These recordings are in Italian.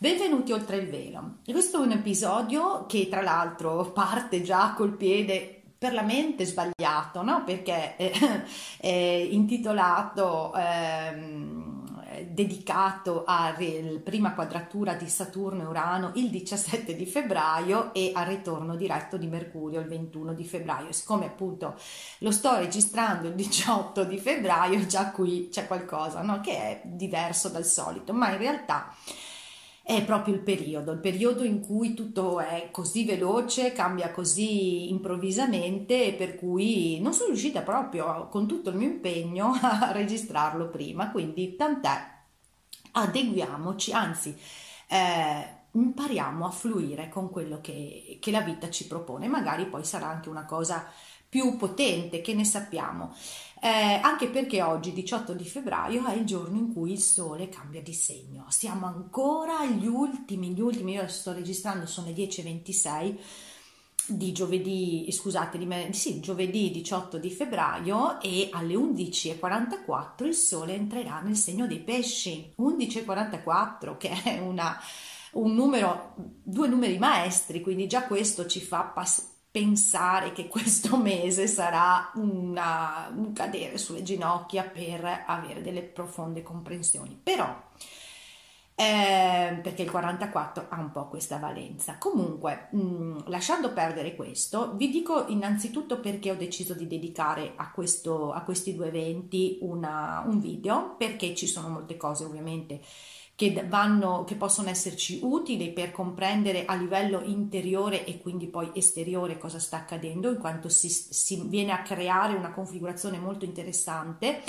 Benvenuti oltre il velo. Questo è un episodio che tra l'altro parte già col piede per la mente sbagliato, no? Perché è, è intitolato eh, dedicato alla prima quadratura di Saturno e Urano il 17 di febbraio e al ritorno diretto di Mercurio il 21 di febbraio. Siccome appunto lo sto registrando il 18 di febbraio, già qui c'è qualcosa no? che è diverso dal solito, ma in realtà è proprio il periodo, il periodo in cui tutto è così veloce, cambia così improvvisamente e per cui non sono riuscita proprio con tutto il mio impegno a registrarlo prima, quindi tant'è, adeguiamoci, anzi eh, impariamo a fluire con quello che, che la vita ci propone, magari poi sarà anche una cosa più potente, che ne sappiamo. Eh, anche perché oggi, 18 di febbraio, è il giorno in cui il Sole cambia di segno. Siamo ancora agli ultimi, gli ultimi, io sto registrando, sono le 10.26 di giovedì, scusate, di, sì, giovedì 18 di febbraio e alle 11.44 il Sole entrerà nel segno dei pesci. 11.44 che è una, un numero, due numeri maestri, quindi già questo ci fa passare pensare che questo mese sarà una, un cadere sulle ginocchia per avere delle profonde comprensioni. Però, eh, perché il 44 ha un po' questa valenza. Comunque, mh, lasciando perdere questo, vi dico innanzitutto perché ho deciso di dedicare a, questo, a questi due eventi una, un video, perché ci sono molte cose ovviamente che, vanno, che possono esserci utili per comprendere a livello interiore e quindi poi esteriore cosa sta accadendo, in quanto si, si viene a creare una configurazione molto interessante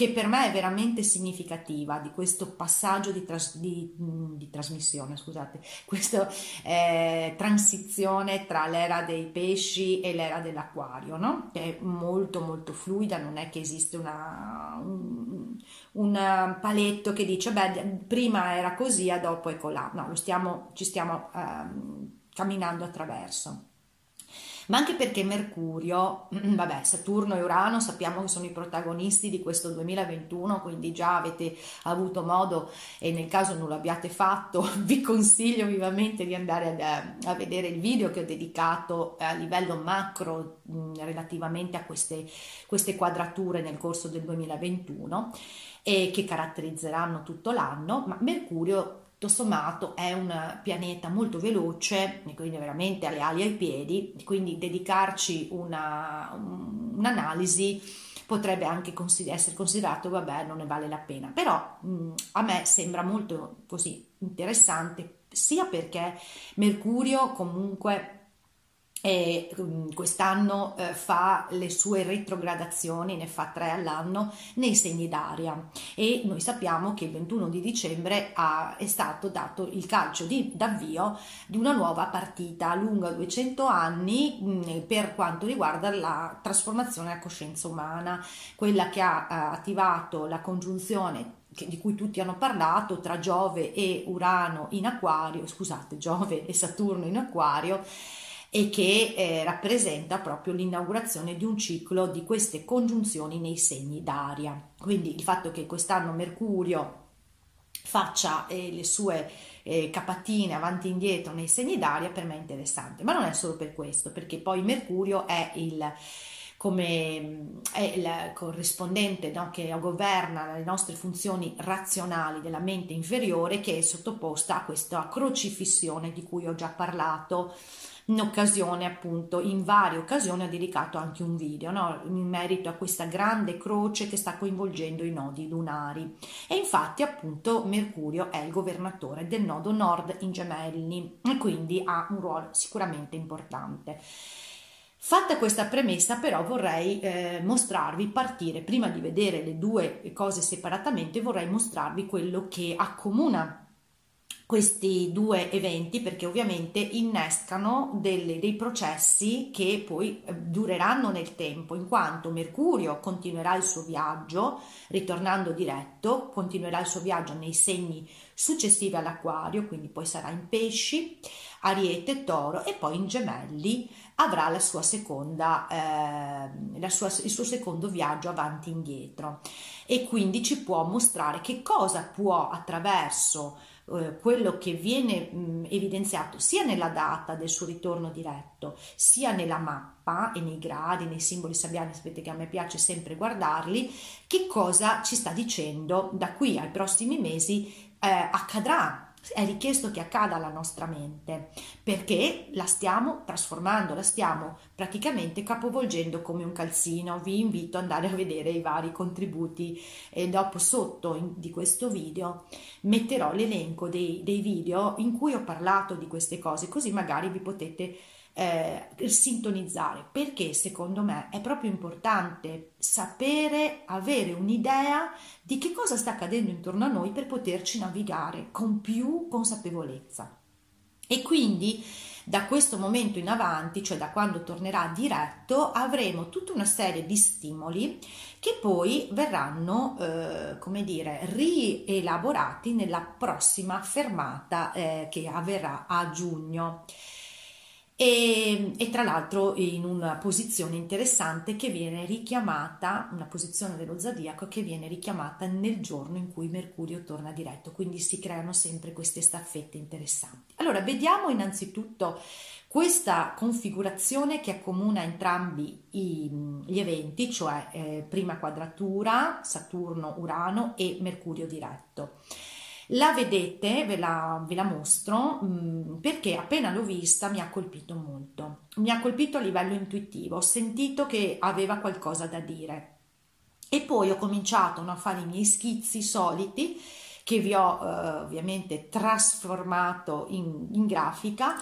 che per me è veramente significativa di questo passaggio di, tras, di, di trasmissione, scusate, questa eh, transizione tra l'era dei pesci e l'era dell'acquario, no? che è molto molto fluida, non è che esiste una, un, un paletto che dice, beh, prima era così, e dopo è colà, no, lo stiamo, ci stiamo eh, camminando attraverso ma anche perché Mercurio, vabbè, Saturno e Urano sappiamo che sono i protagonisti di questo 2021, quindi già avete avuto modo e nel caso non lo abbiate fatto, vi consiglio vivamente di andare a, a vedere il video che ho dedicato a livello macro mh, relativamente a queste, queste quadrature nel corso del 2021 e che caratterizzeranno tutto l'anno, ma Mercurio tutto sommato è un pianeta molto veloce, quindi veramente alle ali ai piedi, quindi dedicarci una, un'analisi potrebbe anche essere considerato, vabbè, non ne vale la pena. Però mh, a me sembra molto così interessante, sia perché Mercurio comunque e mm, quest'anno eh, fa le sue retrogradazioni, ne fa tre all'anno nei segni d'aria. E noi sappiamo che il 21 di dicembre ha, è stato dato il calcio di, d'avvio di una nuova partita lunga 200 anni mm, per quanto riguarda la trasformazione della coscienza umana, quella che ha, attivato la congiunzione di cui tutti hanno parlato tra Giove e Urano in acquario, scusate, Giove e Saturno in acquario e che eh, rappresenta proprio l'inaugurazione di un ciclo di queste congiunzioni nei segni d'aria. Quindi il fatto che quest'anno Mercurio faccia eh, le sue eh, capatine avanti e indietro nei segni d'aria per me è interessante, ma non è solo per questo, perché poi Mercurio è il come è il corrispondente no, che governa le nostre funzioni razionali della mente inferiore che è sottoposta a questa crocifissione di cui ho già parlato in occasione appunto, in varie occasioni ho dedicato anche un video no? in merito a questa grande croce che sta coinvolgendo i nodi lunari e infatti appunto Mercurio è il governatore del nodo nord in gemelli e quindi ha un ruolo sicuramente importante. Fatta questa premessa però vorrei eh, mostrarvi, partire, prima di vedere le due cose separatamente, vorrei mostrarvi quello che accomuna questi due eventi perché ovviamente innescano delle, dei processi che poi eh, dureranno nel tempo in quanto Mercurio continuerà il suo viaggio ritornando diretto continuerà il suo viaggio nei segni successivi all'acquario quindi poi sarà in pesci ariete toro e poi in gemelli. Avrà la sua seconda eh, la sua, il suo secondo viaggio avanti e indietro. E quindi ci può mostrare che cosa può attraverso eh, quello che viene evidenziato sia nella data del suo ritorno diretto, sia nella mappa e nei gradi, nei simboli sabbiani, sapete che a me piace sempre guardarli, che cosa ci sta dicendo da qui ai prossimi mesi eh, accadrà è richiesto che accada alla nostra mente perché la stiamo trasformando, la stiamo praticamente capovolgendo come un calzino. Vi invito ad andare a vedere i vari contributi e dopo sotto in, di questo video metterò l'elenco dei, dei video in cui ho parlato di queste cose così magari vi potete eh, sintonizzare perché secondo me è proprio importante sapere, avere un'idea di che cosa sta accadendo intorno a noi per poterci navigare con più consapevolezza. E quindi da questo momento in avanti, cioè da quando tornerà diretto, avremo tutta una serie di stimoli che poi verranno, eh, come dire, rielaborati nella prossima fermata eh, che avverrà a giugno e, e, tra l'altro in una posizione interessante che viene richiamata, una posizione dello zodiaco che viene richiamata nel giorno in cui Mercurio torna diretto, quindi si creano sempre queste staffette interessanti. Allora, vediamo innanzitutto questa configurazione che accomuna entrambi i, gli eventi, cioè eh, prima quadratura, Saturno-Urano e Mercurio diretto. La vedete, ve la, ve la mostro, mm, perché appena l'ho vista mi ha colpito molto. Mi ha colpito a livello intuitivo, ho sentito che aveva qualcosa da dire. E poi ho cominciato no, a fare i miei schizzi soliti, che vi ho eh, ovviamente trasformato in, in grafica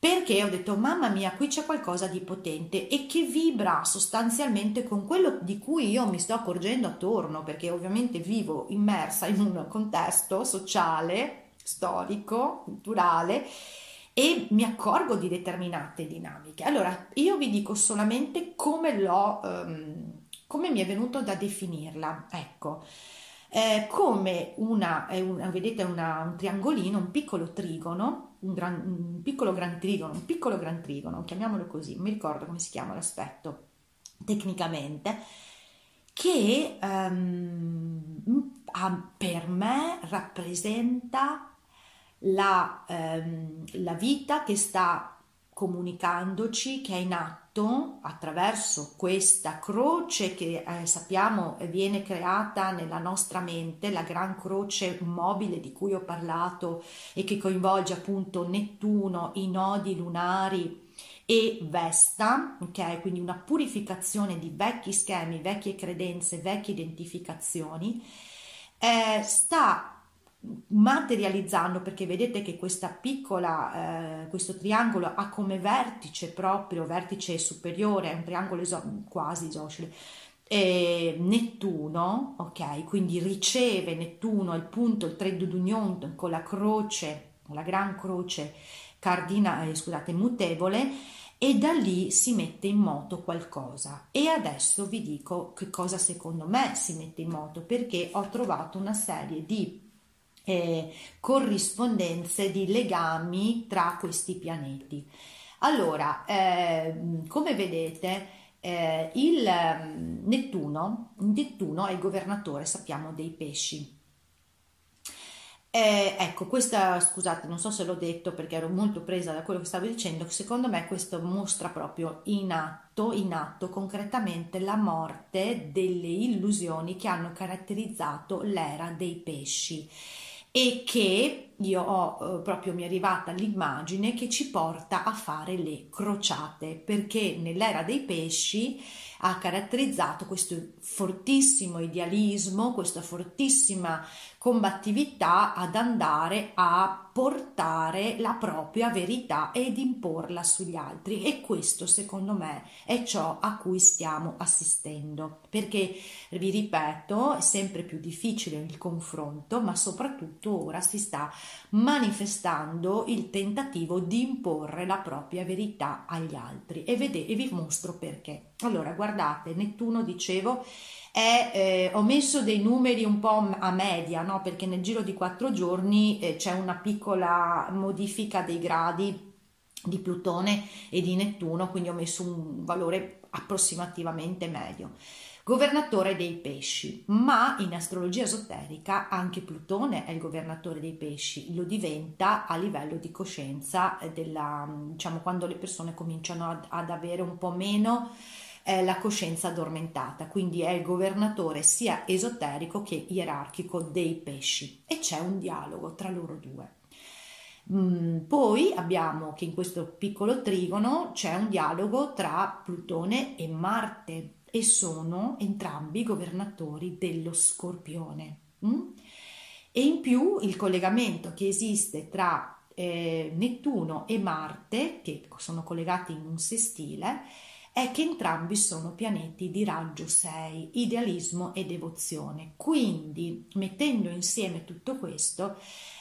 perché ho detto mamma mia qui c'è qualcosa di potente e che vibra sostanzialmente con quello di cui io mi sto accorgendo attorno perché ovviamente vivo immersa in un contesto sociale, storico, culturale e mi accorgo di determinate dinamiche. Allora io vi dico solamente come l'ho, um, come mi è venuto da definirla. Ecco eh, come una, una vedete una, un triangolino, un piccolo trigono, un, gran, un piccolo gran trigono, un piccolo gran trigono, chiamiamolo così, mi ricordo come si chiama l'aspetto tecnicamente, che um, per me rappresenta la, um, la vita che sta comunicandoci, che è in atto atto attraverso questa croce che eh, sappiamo viene creata nella nostra mente, la gran croce mobile di cui ho parlato e che coinvolge appunto Nettuno, i nodi lunari e Vesta, ok? Quindi una purificazione di vecchi schemi, vecchie credenze, vecchie identificazioni, eh, sta materializzando perché vedete che questa piccola eh, questo triangolo ha come vertice proprio vertice superiore è un triangolo iso- quasi isoscele eh, Nettuno ok? Quindi riceve Nettuno il punto il trade d'union con la croce la gran croce cardinale eh, scusate mutevole e da lì si mette in moto qualcosa. E adesso vi dico che cosa secondo me si mette in moto perché ho trovato una serie di eh, corrispondenze di legami tra questi pianeti. Allora, eh, come vedete, eh, il mm, Nettuno, Nettuno è il governatore, sappiamo, dei pesci. Eh, ecco, questa, scusate, non so se l'ho detto perché ero molto presa da quello che stavo dicendo, secondo me questo mostra proprio in atto, in atto concretamente la morte delle illusioni che hanno caratterizzato l'era dei pesci e che io ho eh, proprio mi è arrivata l'immagine che ci porta a fare le crociate perché nell'era dei pesci ha caratterizzato questo fortissimo idealismo, questa fortissima combattività ad andare a portare la propria verità ed imporla sugli altri. E questo secondo me è ciò a cui stiamo assistendo. Perché vi ripeto è sempre più difficile il confronto ma soprattutto ora si sta manifestando il tentativo di imporre la propria verità agli altri e, vede, e vi mostro perché. Allora, guardate, Nettuno, dicevo, è, eh, ho messo dei numeri un po' a media, no? perché nel giro di quattro giorni eh, c'è una piccola modifica dei gradi di Plutone e di Nettuno, quindi ho messo un valore approssimativamente medio governatore dei pesci, ma in astrologia esoterica anche Plutone è il governatore dei pesci, lo diventa a livello di coscienza della, diciamo, quando le persone cominciano ad, ad avere un po' meno eh, la coscienza addormentata, quindi è il governatore sia esoterico che ierarchico dei pesci. E c'è un dialogo tra loro due. Mm, poi abbiamo che in questo piccolo trigono c'è un dialogo tra Plutone e Marte e sono entrambi governatori dello Scorpione. Mm? E in più il collegamento che esiste tra eh, Nettuno e Marte, che sono collegati in un sestile, è che entrambi sono pianeti di raggio 6, idealismo e devozione. Quindi, mettendo insieme tutto questo,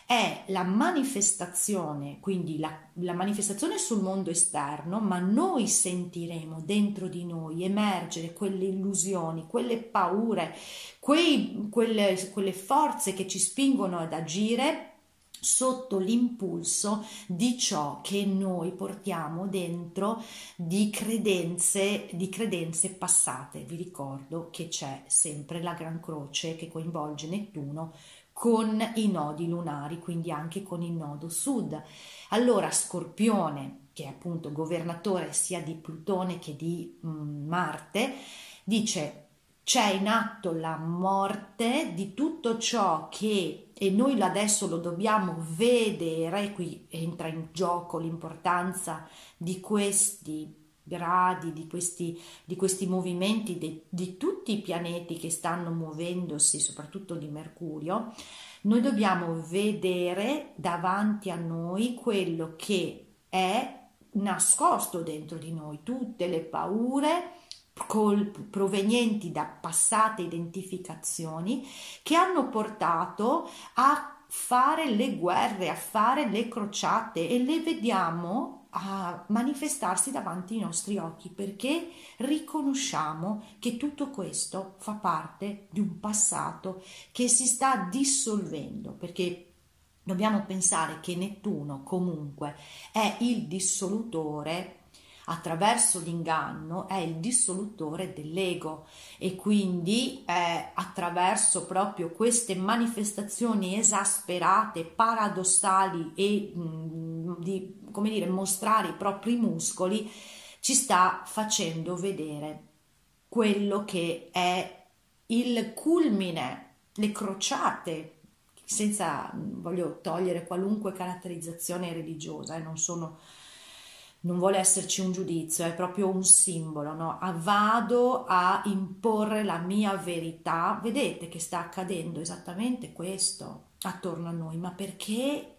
è la manifestazione, quindi la, la, manifestazione sul mondo esterno, ma noi sentiremo dentro di noi emergere quelle illusioni, quelle paure, quei, quelle, quelle forze che ci spingono ad agire sotto l'impulso di ciò che noi portiamo dentro di credenze, di credenze passate. Vi ricordo che c'è sempre la Gran Croce che coinvolge Nettuno con i nodi lunari, quindi anche con il nodo sud. Allora Scorpione, che è appunto governatore sia di Plutone che di mm, Marte, dice c'è in atto la morte di tutto ciò che, e noi adesso lo dobbiamo vedere, qui entra in gioco l'importanza di questi gradi, di questi, di questi movimenti de, di tutti i pianeti che stanno muovendosi, soprattutto di Mercurio, noi dobbiamo vedere davanti a noi quello che è nascosto dentro di noi, tutte le paure col, provenienti da passate identificazioni che hanno portato a fare le guerre, a fare le crociate e le vediamo a manifestarsi davanti ai nostri occhi perché riconosciamo che tutto questo fa parte di un passato che si sta dissolvendo perché dobbiamo pensare che Nettuno comunque è il dissolutore attraverso l'inganno è il dissolutore dell'ego e quindi è attraverso proprio queste manifestazioni esasperate, paradossali e mh, mm, di come dire mostrare i propri muscoli ci sta facendo vedere quello che è il culmine, le crociate senza voglio togliere qualunque caratterizzazione religiosa, eh, non sono non vuole esserci un giudizio, è proprio un simbolo, no? Ah, vado a imporre la mia verità. Vedete che sta accadendo esattamente questo attorno a noi, ma perché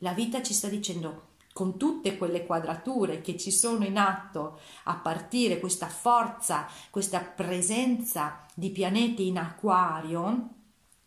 la vita ci sta dicendo con tutte quelle quadrature che ci sono in atto a partire questa forza, questa presenza di pianeti in acquario,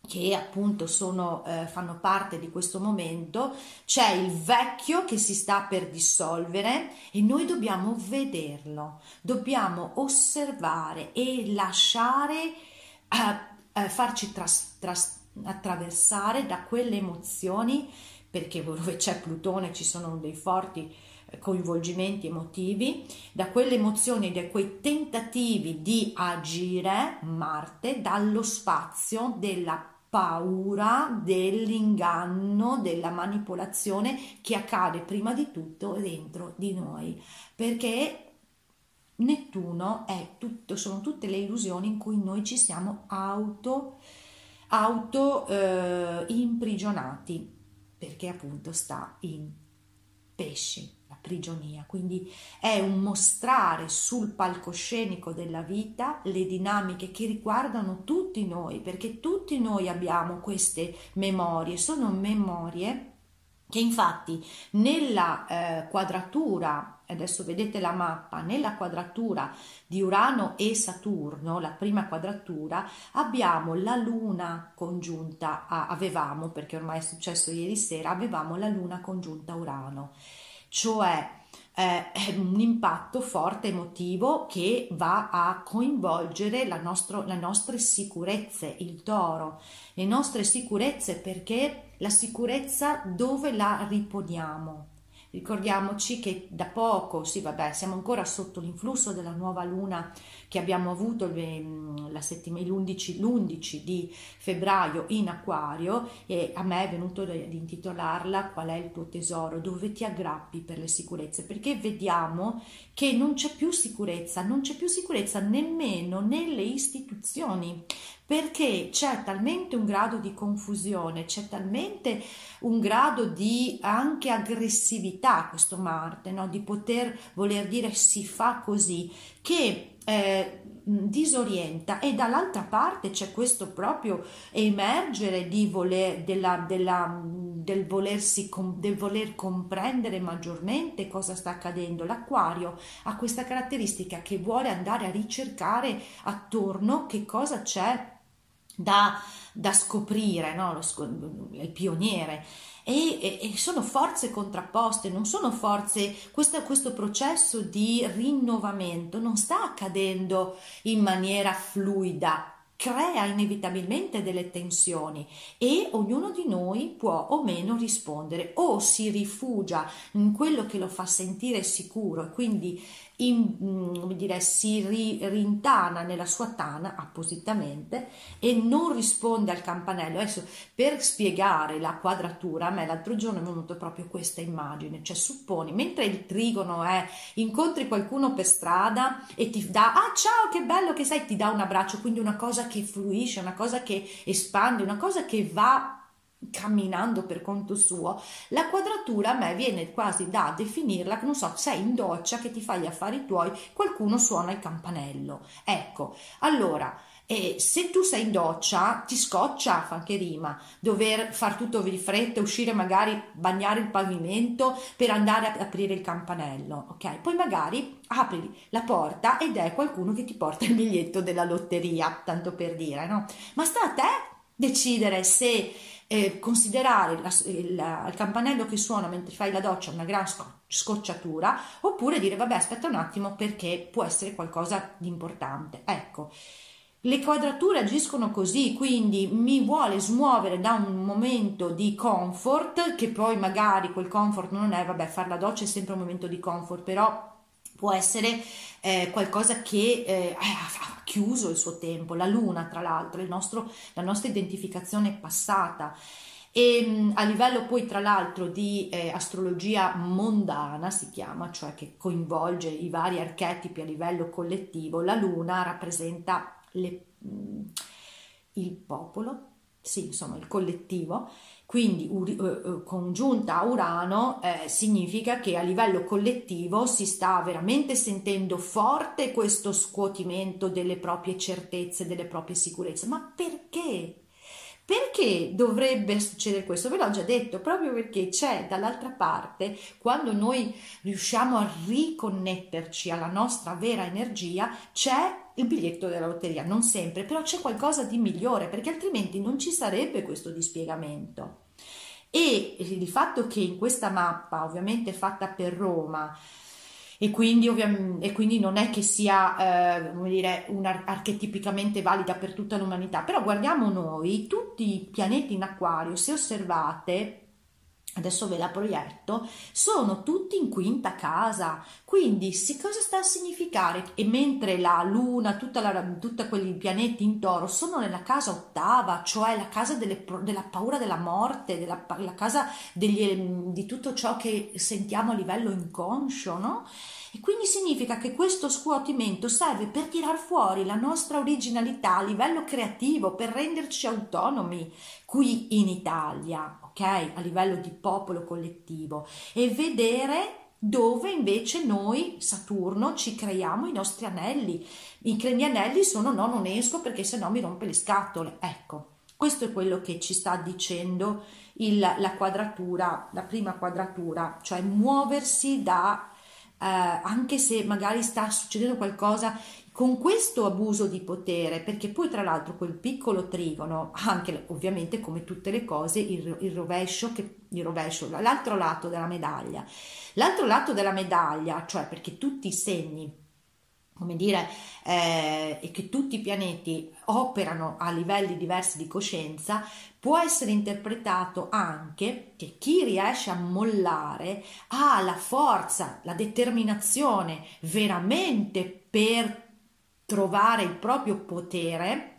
che appunto sono, eh, fanno parte di questo momento, c'è il vecchio che si sta per dissolvere e noi dobbiamo vederlo, dobbiamo osservare e lasciare, eh, eh, farci tras, tras, attraversare da quelle emozioni, perché dove c'è Plutone ci sono dei forti eh, coinvolgimenti emotivi, da quelle emozioni, da quei tentativi di agire Marte dallo spazio della paura dell'inganno, della manipolazione che accade prima di tutto dentro di noi, perché Nettuno è tutto, sono tutte le illusioni in cui noi ci siamo auto, auto eh, imprigionati, perché appunto sta in pesci prigionia, quindi è un mostrare sul palcoscenico della vita le dinamiche che riguardano tutti noi, perché tutti noi abbiamo queste memorie, sono memorie che infatti nella eh, quadratura, adesso vedete la mappa, nella quadratura di Urano e Saturno, la prima quadratura, abbiamo la Luna congiunta, a, avevamo, perché ormai è successo ieri sera, avevamo la Luna congiunta Urano, cioè eh, un impatto forte emotivo che va a coinvolgere la nostro, le nostre sicurezze, il toro, le nostre sicurezze perché la sicurezza dove la riponiamo? Ricordiamoci che da poco, sì vabbè, siamo ancora sotto l'influsso della nuova luna che abbiamo avuto la settimana, l'11, l'11 di febbraio in acquario e a me è venuto di intitolarla Qual è il tuo tesoro, dove ti aggrappi per le sicurezze, perché vediamo che non c'è più sicurezza, non c'è più sicurezza nemmeno nelle istituzioni, perché c'è talmente un grado di confusione, c'è talmente un grado di anche aggressività questo Marte, no? di poter voler dire si fa così, che eh, disorienta e dall'altra parte c'è questo proprio emergere di voler, della, della, del, volersi, del voler comprendere maggiormente cosa sta accadendo. L'acquario ha questa caratteristica che vuole andare a ricercare attorno che cosa c'è da, da scoprire, no? Lo, il pioniere. E, e, sono forze contrapposte, non sono forze, questo, questo processo di rinnovamento non sta accadendo in maniera fluida, crea inevitabilmente delle tensioni e ognuno di noi può o meno rispondere o si rifugia in quello che lo fa sentire sicuro e quindi in, mm, dire, si ri, rintana nella sua tana appositamente e non risponde al campanello. Adesso per spiegare la quadratura, a me l'altro giorno è venuto proprio questa immagine, cioè supponi, mentre il trigono è incontri qualcuno per strada e ti dà, ah ciao che bello che sei, ti dà un abbraccio, quindi una cosa che fluisce, una cosa che espande, una cosa che va camminando per conto suo, la quadratura a me viene quasi da definirla, non so, sei in doccia che ti fai gli affari tuoi, qualcuno suona il campanello. Ecco, allora, eh, se tu sei in doccia, ti scoccia, fa anche rima, dover far tutto di fretta, uscire magari, bagnare il pavimento per andare a aprire il campanello, ok? Poi magari apri la porta ed è qualcuno che ti porta il biglietto della lotteria, tanto per dire, no? Ma sta a te decidere se eh, considerare la, il, il, campanello che suona mentre fai la doccia una gran scocciatura oppure dire vabbè aspetta un attimo perché può essere qualcosa di importante. Ecco, le quadrature agiscono così, quindi mi vuole smuovere da un momento di comfort, che poi magari quel comfort non è, vabbè, fare la doccia è sempre un momento di comfort, però può essere eh, qualcosa che eh, ha chiuso il suo tempo, la luna tra l'altro, nostro, la nostra identificazione passata. E mm, a livello poi tra l'altro di eh, astrologia mondana si chiama, cioè che coinvolge i vari archetipi a livello collettivo, la luna rappresenta le, mm, il popolo, sì, insomma il collettivo, quindi uri, uh, congiunta a Urano eh, significa che a livello collettivo si sta veramente sentendo forte questo scuotimento delle proprie certezze, delle proprie sicurezze. Ma perché? Perché dovrebbe succedere questo? Ve l'ho già detto, proprio perché c'è dall'altra parte, quando noi riusciamo a riconnetterci alla nostra vera energia, c'è il biglietto della lotteria, non sempre, però c'è qualcosa di migliore, perché altrimenti non ci sarebbe questo dispiegamento. E il fatto che in questa mappa, ovviamente fatta per Roma, e quindi, e quindi non è che sia eh, dire, archetipicamente valida per tutta l'umanità, però guardiamo noi, tutti i pianeti in acquario, se osservate, adesso ve la proietto, sono tutti in quinta casa. Quindi, sì, cosa sta a significare? E mentre la Luna, tutti quei pianeti in toro sono nella casa ottava, cioè la casa delle, della paura della morte, della, la casa degli, di tutto ciò che sentiamo a livello inconscio, no? E quindi significa che questo scuotimento serve per tirar fuori la nostra originalità a livello creativo, per renderci autonomi qui in Italia, ok? A livello di popolo collettivo e vedere dove invece noi, Saturno, ci creiamo i nostri anelli. I miei anelli sono no, non esco perché sennò mi rompe le scatole. Ecco, questo è quello che ci sta dicendo il, la quadratura, la prima quadratura, cioè muoversi da, eh, anche se magari sta succedendo qualcosa con questo abuso di potere, perché poi tra l'altro quel piccolo trigono, anche ovviamente come tutte le cose, il, il rovescio, che, il rovescio, l'altro lato della medaglia. L'altro lato della medaglia, cioè perché tutti i segni come dire, eh, e che tutti i pianeti operano a livelli diversi di coscienza, può essere interpretato anche che chi riesce a mollare ha la forza, la determinazione veramente per trovare il proprio potere,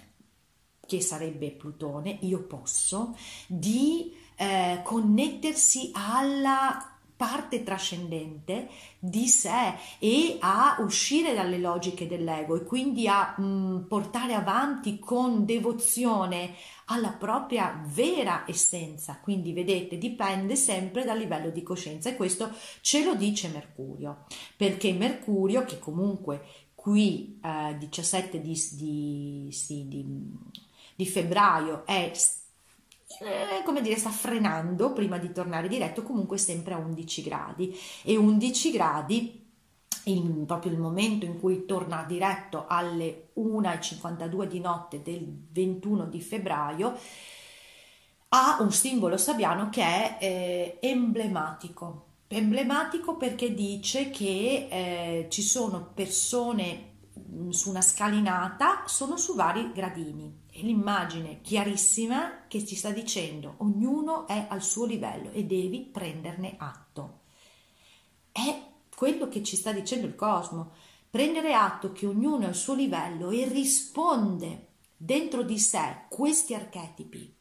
che sarebbe Plutone, io posso, di eh, connettersi alla parte trascendente di sé e a uscire dalle logiche dell'ego e quindi a mh, mm, portare avanti con devozione alla propria vera essenza. Quindi vedete, dipende sempre dal livello di coscienza e questo ce lo dice Mercurio, perché Mercurio che comunque qui eh, 17 di, di, sì, di, di febbraio è eh, come dire, sta frenando prima di tornare diretto, comunque sempre a 11 gradi. E 11 gradi il, proprio il momento in cui torna diretto alle 1.52 di notte del 21 di febbraio, ha un simbolo sabbiano che è eh, emblematico. Emblematico perché dice che eh, ci sono persone su una scalinata, sono su vari gradini l'immagine chiarissima che ci sta dicendo ognuno è al suo livello e devi prenderne atto. È quello che ci sta dicendo il cosmo, prendere atto che ognuno è al suo livello e risponde dentro di sé questi archetipi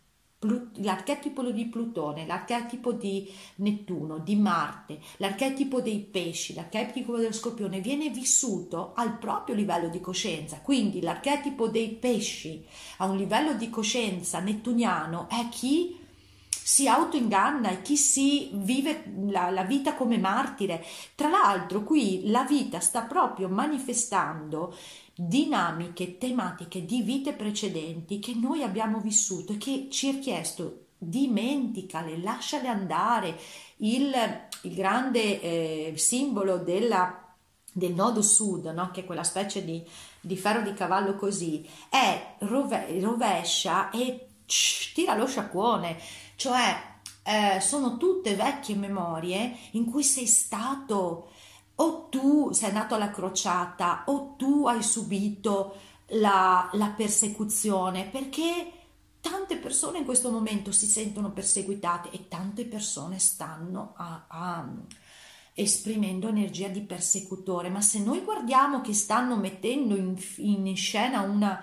l'archetipo di Plutone, l'archetipo di Nettuno, di Marte, l'archetipo dei pesci, l'archetipo dello scorpione viene vissuto al proprio livello di coscienza. Quindi l'archetipo dei pesci a un livello di coscienza nettuniano è chi si autoinganna e chi si vive la, la, vita come martire. Tra l'altro, qui la vita sta proprio manifestando dinamiche, tematiche di vite precedenti che noi abbiamo vissuto e che ci è chiesto dimenticale, lasciale andare. Il, il grande eh, simbolo della, del nodo sud, no? che è quella specie di, di ferro di cavallo così, è rove, rovescia e tira lo sciacquone, cioè eh, sono tutte vecchie memorie in cui sei stato o tu sei andato alla crociata o tu hai subito la, la persecuzione perché tante persone in questo momento si sentono perseguitate e tante persone stanno a, a, esprimendo energia di persecutore. Ma se noi guardiamo che stanno mettendo in, in scena una,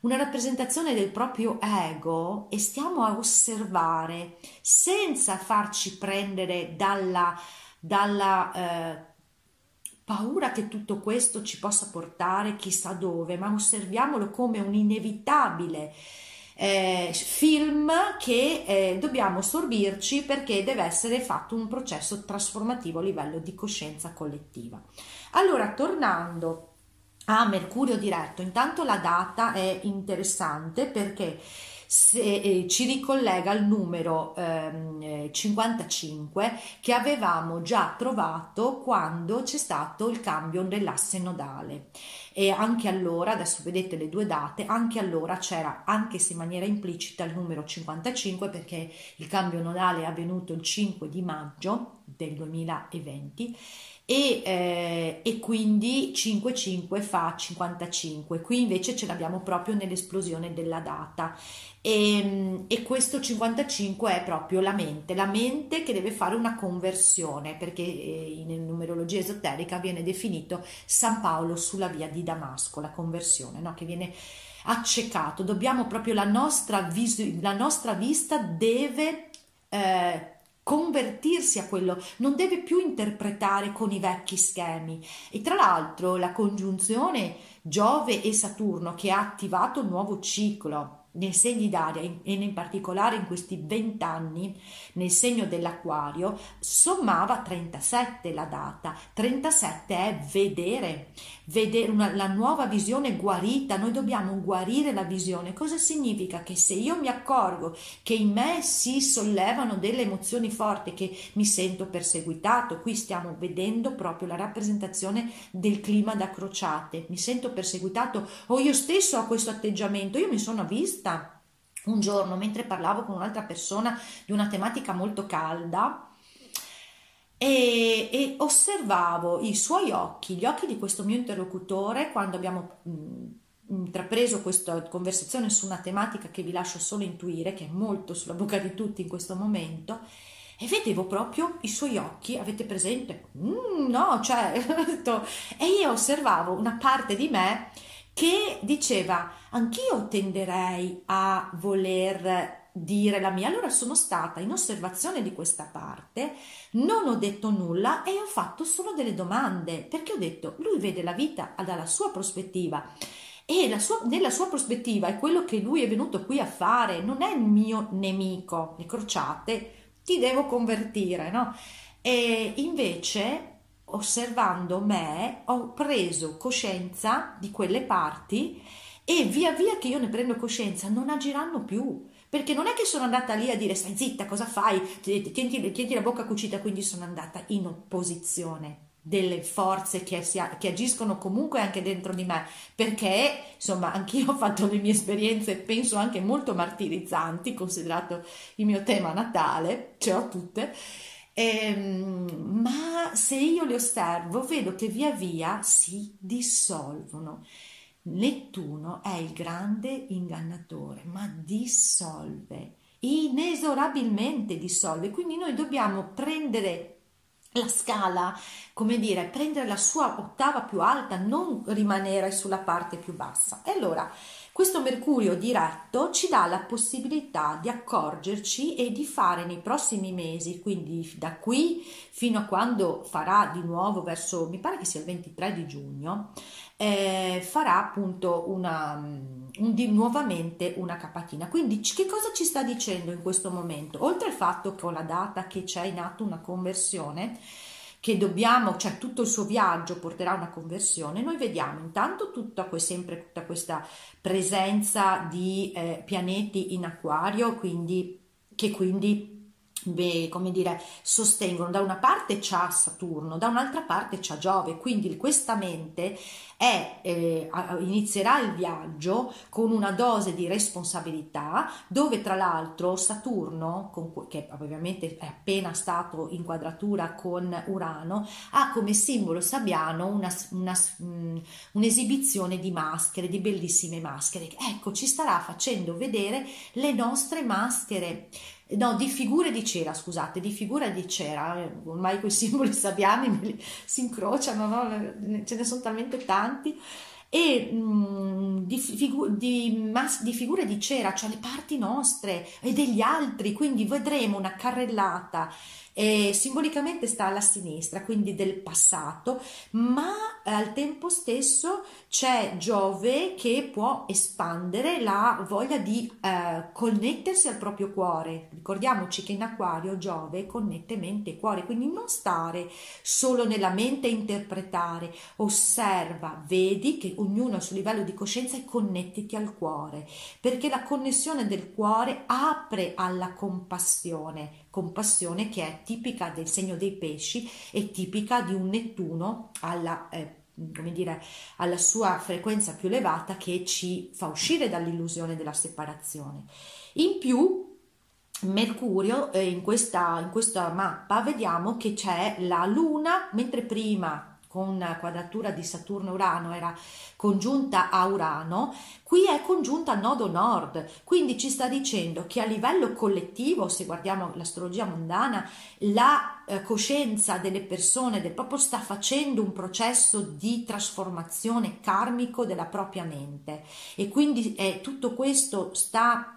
una rappresentazione del proprio ego e stiamo a osservare senza farci prendere dalla, dalla eh, paura che tutto questo ci possa portare chissà dove, ma osserviamolo come un inevitabile eh, film che eh, dobbiamo sorbirci perché deve essere fatto un processo trasformativo a livello di coscienza collettiva. Allora, tornando a Mercurio diretto, intanto la data è interessante perché se, eh, ci ricollega al numero ehm, 55 che avevamo già trovato quando c'è stato il cambio dell'asse nodale e anche allora, adesso vedete le due date, anche allora c'era anche se in maniera implicita il numero 55 perché il cambio nodale è avvenuto il 5 di maggio del 2020 e, eh, e quindi 5,5 fa 55. Qui invece ce l'abbiamo proprio nell'esplosione della data. E, e, questo 55 è proprio la mente, la mente che deve fare una conversione, perché eh, in numerologia esoterica viene definito San Paolo sulla via di Damasco, la conversione, no? che viene accecato. Dobbiamo proprio la nostra, vis- la nostra vista deve eh, convertirsi a quello, non deve più interpretare con i vecchi schemi. E tra l'altro la congiunzione Giove e Saturno che ha attivato un nuovo ciclo nei segni d'aria e in particolare in questi 20 anni nel segno dell'acquario sommava 37 la data. 37 è vedere vedere una, la nuova visione guarita. Noi dobbiamo guarire la visione. Cosa significa? Che se io mi accorgo che in me si sollevano delle emozioni forti che mi sento perseguitato qui stiamo vedendo proprio la rappresentazione del clima da crociate. Mi sento perseguitato o io stesso ho questo atteggiamento? Io mi sono vista vista un giorno mentre parlavo con un'altra persona di una tematica molto calda e, e, osservavo i suoi occhi, gli occhi di questo mio interlocutore quando abbiamo intrapreso questa conversazione su una tematica che vi lascio solo intuire, che è molto sulla bocca di tutti in questo momento, e vedevo proprio i suoi occhi, avete presente? Mm, no, cioè, e io osservavo una parte di me che diceva anch'io tenderei a voler dire la mia. Allora sono stata in osservazione di questa parte, non ho detto nulla e ho fatto solo delle domande perché ho detto lui vede la vita dalla sua prospettiva e sua, nella sua prospettiva è quello che lui è venuto qui a fare, non è il mio nemico, le crociate, ti devo convertire, no? E invece osservando me ho preso coscienza di quelle parti e via via che io ne prendo coscienza non agiranno più. Perché non è che sono andata lì a dire stai zitta cosa fai? Tienti, tienti la bocca cucita. Quindi sono andata in opposizione delle forze che, si, che, agiscono comunque anche dentro di me, perché insomma anch'io ho fatto le mie esperienze, penso anche molto martirizzanti, considerato il mio tema natale, ce l'ho tutte, Ehm, ma se io le osservo vedo che via via si dissolvono. Nettuno è il grande ingannatore, ma dissolve, inesorabilmente dissolve. Quindi noi dobbiamo prendere la scala, come dire, prendere la sua ottava più alta, non rimanere sulla parte più bassa. E allora questo Mercurio diretto ci dà la possibilità di accorgerci e di fare nei prossimi mesi, quindi da qui fino a quando farà di nuovo verso, mi pare che sia il 23 di giugno, eh, farà appunto una, un, di, nuovamente una capatina. Quindi che cosa ci sta dicendo in questo momento? Oltre al fatto che ho la data che c'è in atto una conversione, che dobbiamo, cioè tutto il suo viaggio porterà a una conversione, noi vediamo intanto tutta, sempre tutta questa presenza di eh, pianeti in acquario, quindi, che quindi Beh, come dire, sostengono. Da una parte c'ha Saturno, da un'altra parte c'ha Giove, quindi questa mente è, eh, inizierà il viaggio con una dose di responsabilità, dove tra l'altro Saturno, con, che ovviamente è appena stato in quadratura con Urano, ha come simbolo sabbiano una, una, um, un'esibizione di maschere, di bellissime maschere. Ecco, ci starà facendo vedere le nostre maschere no, di figure di cera, scusate, di figura di cera, ormai quei simboli sabbiani si incrociano, no? ce ne sono talmente tanti, e mh, mm, di, figu- di, mas- di, figure di cera, cioè le parti nostre e degli altri, quindi vedremo una carrellata e simbolicamente sta alla sinistra, quindi del passato, ma al tempo stesso c'è Giove che può espandere la voglia di eh, connettersi al proprio cuore. Ricordiamoci che in acquario Giove connette mente e cuore, quindi non stare solo nella mente e interpretare, osserva, vedi che ognuno al suo livello di coscienza e connettiti al cuore, perché la connessione del cuore apre alla compassione compassione che è tipica del segno dei pesci e tipica di un Nettuno alla, eh, come dire, alla sua frequenza più elevata che ci fa uscire dall'illusione della separazione. In più, Mercurio eh, in, questa, in questa mappa vediamo che c'è la Luna, mentre prima con quadratura di Saturno-Urano era congiunta a Urano, qui è congiunta al nodo nord, quindi ci sta dicendo che a livello collettivo, se guardiamo l'astrologia mondana, la eh, coscienza delle persone del proprio sta facendo un processo di trasformazione karmico della propria mente. E quindi eh, tutto questo sta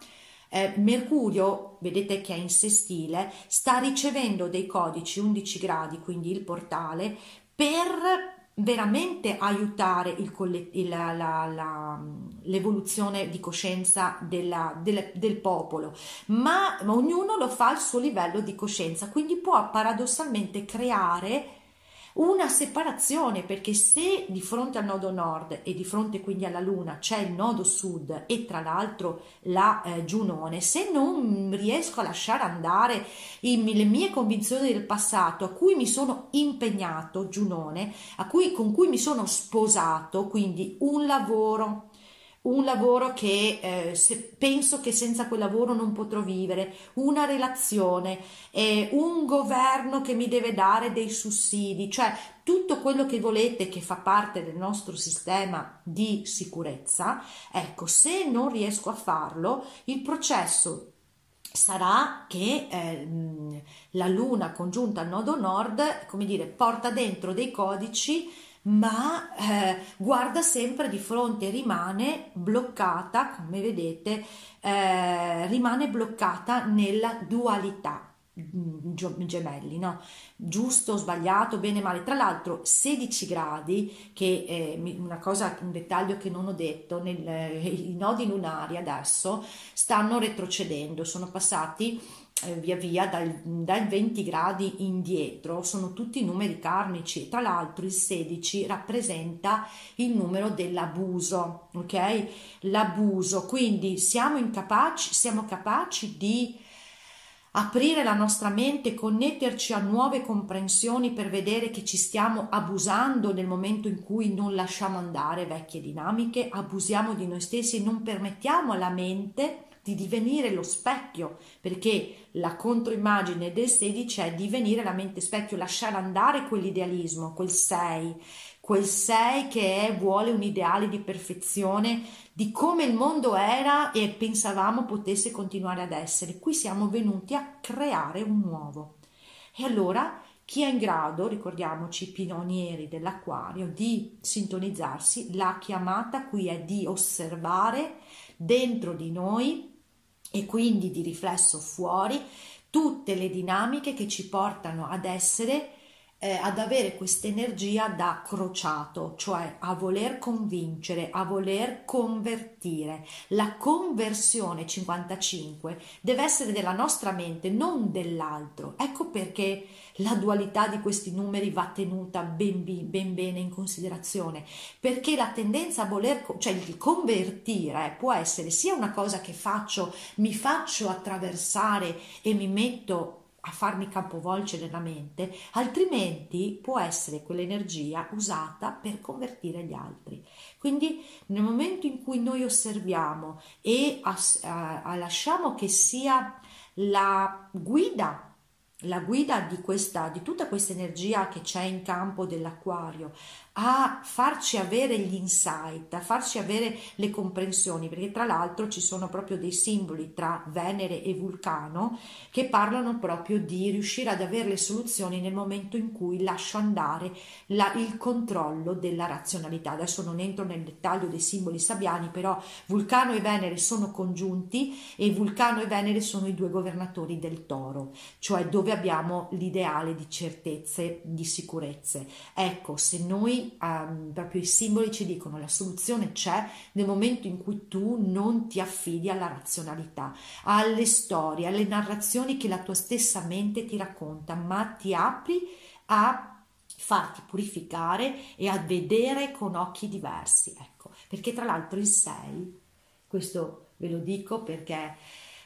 eh, Mercurio, vedete che è in sestile, sta ricevendo dei codici 11 gradi, quindi il portale, per veramente aiutare il, il, la, la, la, l'evoluzione di coscienza della, del, del popolo, ma ognuno lo fa al suo livello di coscienza, quindi può paradossalmente creare una separazione perché se di fronte al nodo nord e di fronte quindi alla luna c'è il nodo sud e tra l'altro la eh, Giunone, se non riesco a lasciare andare i, le mie convinzioni del passato a cui mi sono impegnato, Giunone, cui, con cui mi sono sposato, quindi un lavoro, un lavoro che eh, se, penso che senza quel lavoro non potrò vivere, una relazione, eh, un governo che mi deve dare dei sussidi, cioè tutto quello che volete che fa parte del nostro sistema di sicurezza, ecco, se non riesco a farlo, il processo sarà che eh, la luna congiunta al nodo nord, come dire, porta dentro dei codici ma eh, guarda sempre di fronte, rimane bloccata, come vedete, eh, rimane bloccata nella dualità mm, gemelli, no? Giusto, sbagliato, bene, male. Tra l'altro 16 gradi, che è una cosa, un dettaglio che non ho detto, nel, i nodi lunari adesso stanno retrocedendo, sono passati eh, via via dal, dal 20 gradi indietro sono tutti numeri karmici. Tra l'altro il 16 rappresenta il numero dell'abuso ok? L'abuso. Quindi siamo incapaci siamo capaci di aprire la nostra mente, connetterci a nuove comprensioni per vedere che ci stiamo abusando nel momento in cui non lasciamo andare vecchie dinamiche, abusiamo di noi stessi, non permettiamo alla mente di divenire lo specchio, perché la controimmagine del 16 è divenire la mente specchio, lasciare andare quell'idealismo, quel 6, quel 6 che è, vuole un ideale di perfezione di come il mondo era e pensavamo potesse continuare ad essere. Qui siamo venuti a creare un nuovo. E allora chi è in grado, ricordiamoci, i pionieri dell'acquario, di sintonizzarsi, la chiamata qui è di osservare dentro di noi e quindi di riflesso fuori tutte le dinamiche che ci portano ad essere eh, ad avere questa energia da crociato, cioè a voler convincere, a voler convertire. La conversione 55 deve essere della nostra mente, non dell'altro. Ecco perché la dualità di questi numeri va tenuta ben, ben bene in considerazione, perché la tendenza a voler, cioè il convertire può essere sia una cosa che faccio, mi faccio attraversare e mi metto a farmi capovolgere nella mente, altrimenti può essere quell'energia usata per convertire gli altri. Quindi nel momento in cui noi osserviamo e as, a, a lasciamo che sia la guida la guida di, questa, di tutta questa energia che c'è in campo dell'acquario a farci avere gli insight, a farci avere le comprensioni, perché tra l'altro ci sono proprio dei simboli tra Venere e Vulcano che parlano proprio di riuscire ad avere le soluzioni nel momento in cui lascio andare la, il controllo della razionalità. Adesso non entro nel dettaglio dei simboli sabbiani, però Vulcano e Venere sono congiunti e Vulcano e Venere sono i due governatori del toro, cioè dove abbiamo l'ideale di certezze, di sicurezze. Ecco, se noi um, proprio i simboli ci dicono la soluzione c'è nel momento in cui tu non ti affidi alla razionalità, alle storie, alle narrazioni che la tua stessa mente ti racconta, ma ti apri a farti purificare e a vedere con occhi diversi. Ecco, perché tra l'altro il 6, questo ve lo dico perché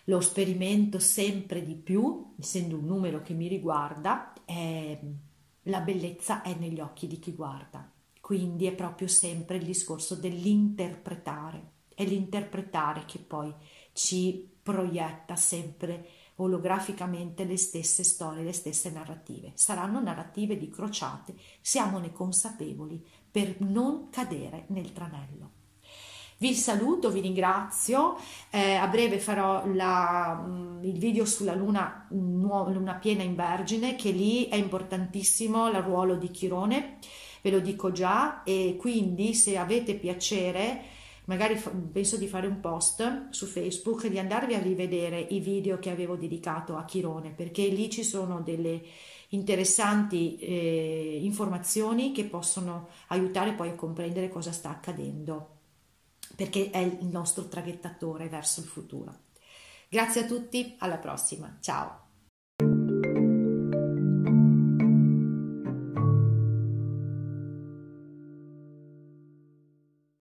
lo sperimento sempre di più, essendo un numero che mi riguarda, è la bellezza è negli occhi di chi guarda. Quindi è proprio sempre il discorso dell'interpretare. È l'interpretare che poi ci proietta sempre olograficamente le stesse storie, le stesse narrative. Saranno narrative di crociate, siamone consapevoli per non cadere nel tranello. Vi saluto, vi ringrazio, eh, a breve farò la, mm, il video sulla luna, luna piena in Vergine, che lì è importantissimo il ruolo di Chirone, ve lo dico già, e quindi se avete piacere magari penso di fare un post su Facebook e di andarvi a rivedere i video che avevo dedicato a Chirone perché lì ci sono delle interessanti eh, informazioni che possono aiutare poi a comprendere cosa sta accadendo perché è il nostro traghettatore verso il futuro. Grazie a tutti, alla prossima, ciao!